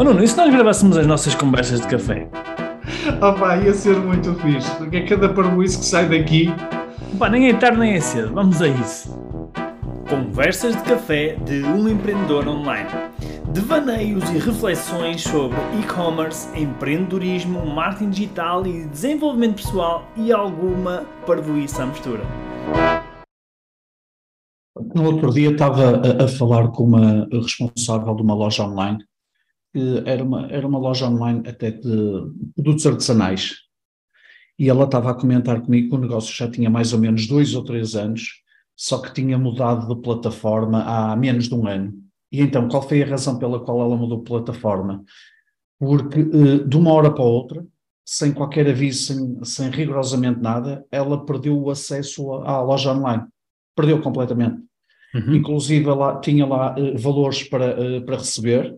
Oh Nuno, e se nós gravássemos as nossas conversas de café? Oh pá, ia ser muito fixe, porque é cada parboice que sai daqui. Pá, nem é tarde nem é cedo, vamos a isso. Conversas de café de um empreendedor online. Devaneios e reflexões sobre e-commerce, empreendedorismo, marketing digital e desenvolvimento pessoal e alguma parvoíça à mistura. No outro dia estava a, a falar com uma responsável de uma loja online que era uma, era uma loja online até de produtos artesanais. E ela estava a comentar comigo que o negócio já tinha mais ou menos dois ou três anos, só que tinha mudado de plataforma há menos de um ano. E então, qual foi a razão pela qual ela mudou de plataforma? Porque eh, de uma hora para outra, sem qualquer aviso, sem, sem rigorosamente nada, ela perdeu o acesso à loja online. Perdeu completamente. Uhum. Inclusive, lá, tinha lá uh, valores para, uh, para receber,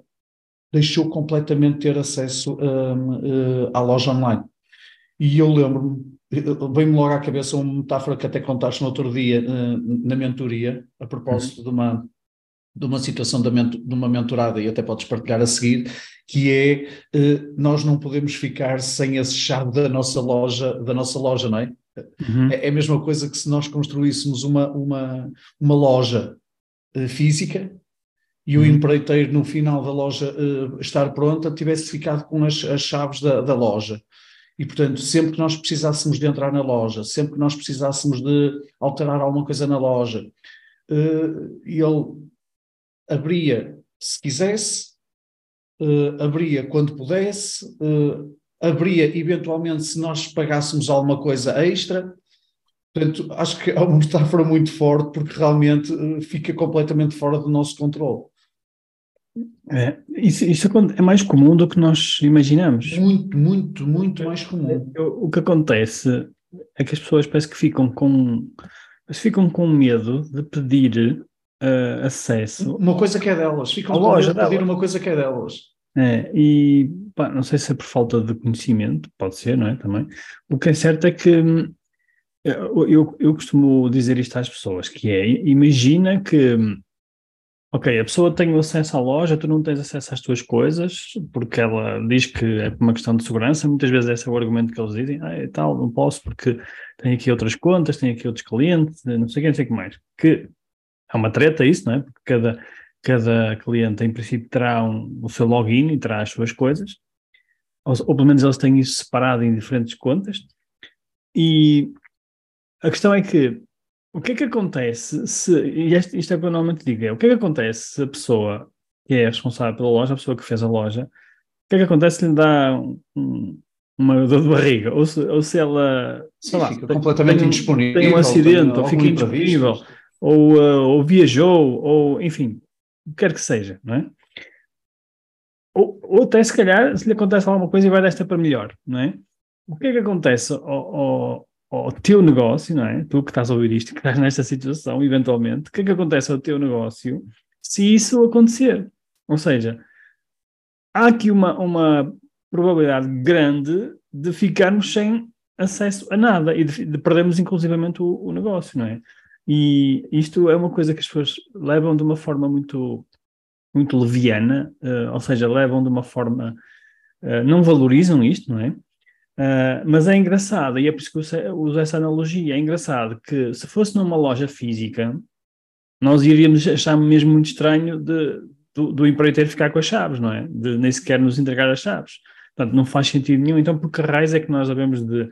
deixou completamente ter acesso um, uh, à loja online. E eu lembro-me, vem-me logo à cabeça uma metáfora que até contaste no outro dia uh, na mentoria, a propósito uhum. de uma de uma situação de, uma mentorada, e até podes partilhar a seguir, que é nós não podemos ficar sem a chave da nossa loja, da nossa loja, não é? Uhum. É, é a mesma coisa que se nós construíssemos uma, uma, uma loja física, e o hum. empreiteiro no final da loja uh, estar pronta tivesse ficado com as, as chaves da, da, loja. E, portanto, sempre que nós precisássemos de entrar na loja, sempre que nós precisássemos de alterar alguma coisa na loja, uh, ele abria se quisesse, uh, abria quando pudesse, abria eventualmente se nós pagássemos alguma coisa extra, Portanto, acho que é uma metáfora muito forte porque realmente fica completamente fora do nosso controle. É, isso, isso é mais comum do que nós imaginamos. Muito, muito, muito mais comum. O, o que acontece é que as pessoas parece que ficam com ficam com medo de pedir uh, acesso. Uma coisa que é delas, ficam com medo de pedir uma coisa que é delas. É, e pá, não sei se é por falta de conhecimento, pode ser, não é? Também. O que é certo é que eu, eu, eu costumo dizer isto às pessoas, que é, imagina que Ok, a pessoa tem acesso à loja, tu não tens acesso às tuas coisas, porque ela diz que é por uma questão de segurança, muitas vezes esse é o argumento que eles dizem, ah, é tal, não posso porque tenho aqui outras contas, tenho aqui outros clientes, não sei o que, não sei o que mais. Que é uma treta isso, não é? Porque cada, cada cliente, em princípio, terá um, o seu login e terá as suas coisas, ou, ou pelo menos eles têm isso separado em diferentes contas, e a questão é que o que é que acontece se, e isto, isto é o que eu normalmente digo, é o que é que acontece se a pessoa que é responsável pela loja, a pessoa que fez a loja, o que é que acontece se lhe dá um, uma dor de barriga, ou se, ou se ela, sei lá, fica completamente tem, indisponível, tem um acidente, ou fica indisponível, ou, uh, ou viajou, ou enfim, o que quer que seja, não é? Ou, ou até se calhar se lhe acontece alguma coisa e vai desta para melhor, não é? O que é que acontece ao, ao, ao teu negócio, não é? Tu que estás a ouvir isto, que estás nesta situação, eventualmente, o que é que acontece ao teu negócio se isso acontecer? Ou seja, há aqui uma, uma probabilidade grande de ficarmos sem acesso a nada e de, de perdermos inclusivamente o, o, negócio, não é? E isto é uma coisa que as pessoas levam de uma forma muito, muito leviana, uh, ou seja, levam de uma forma, uh, não valorizam isto, não é? Uh, mas é engraçado, e é por isso que eu uso essa analogia. É engraçado que se fosse numa loja física, nós iríamos achar mesmo muito estranho de, do, do empreiteiro ficar com as chaves, não é? De nem sequer nos entregar as chaves. Portanto, não faz sentido nenhum. Então, por que raiz é que nós devemos de,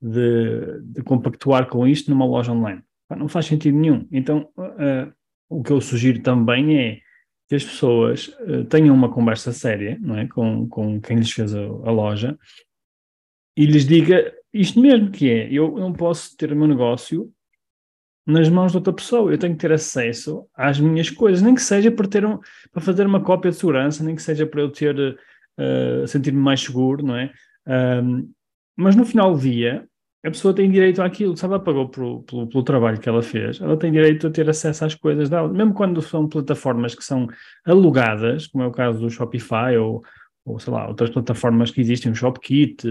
de, de compactuar com isto numa loja online? Não faz sentido nenhum. Então, uh, o que eu sugiro também é que as pessoas uh, tenham uma conversa séria não é? com, com quem lhes fez a, a loja e lhes diga isto mesmo, que é, eu não posso ter o meu negócio nas mãos de outra pessoa, eu tenho que ter acesso às minhas coisas, nem que seja para, ter um, para fazer uma cópia de segurança, nem que seja para eu ter, uh, sentir-me mais seguro, não é? Um, mas no final do dia, a pessoa tem direito àquilo, se ela pagou pelo, pelo, trabalho que ela fez, ela tem direito a ter acesso às coisas dela, mesmo quando são plataformas que são alugadas, como é o caso do Shopify ou, ou sei lá, outras plataformas que existem, o ShopKit,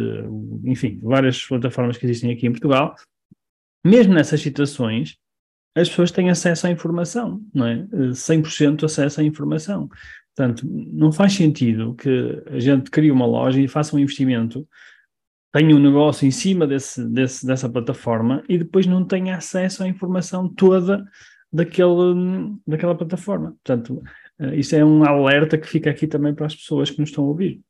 enfim, várias plataformas que existem aqui em Portugal, mesmo nessas situações, as pessoas têm acesso à informação, não é? 100% acesso à informação. Portanto, não faz sentido que a gente crie uma loja e faça um investimento, tenha um negócio em cima desse, desse, dessa plataforma e depois não tenha acesso à informação toda daquele, daquela plataforma. Portanto, uh, isso é um alerta que fica aqui também para as pessoas que nos estão a ouvir.